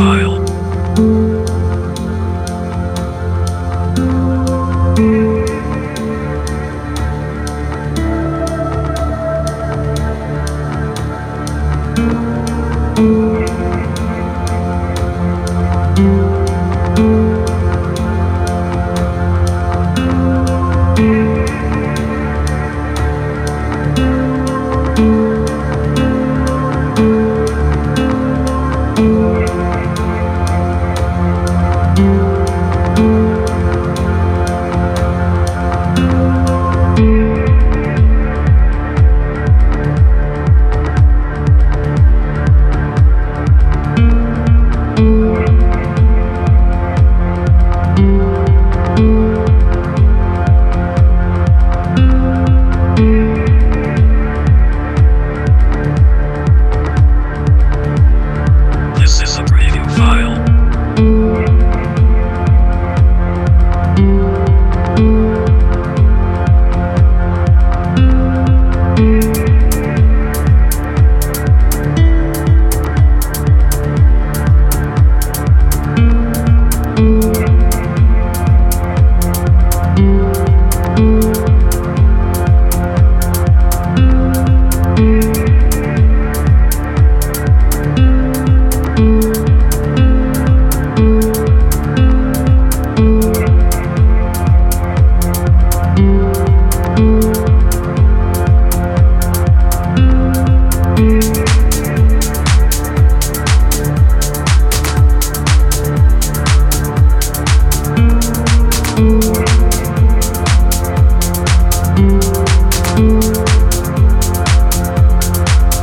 smile.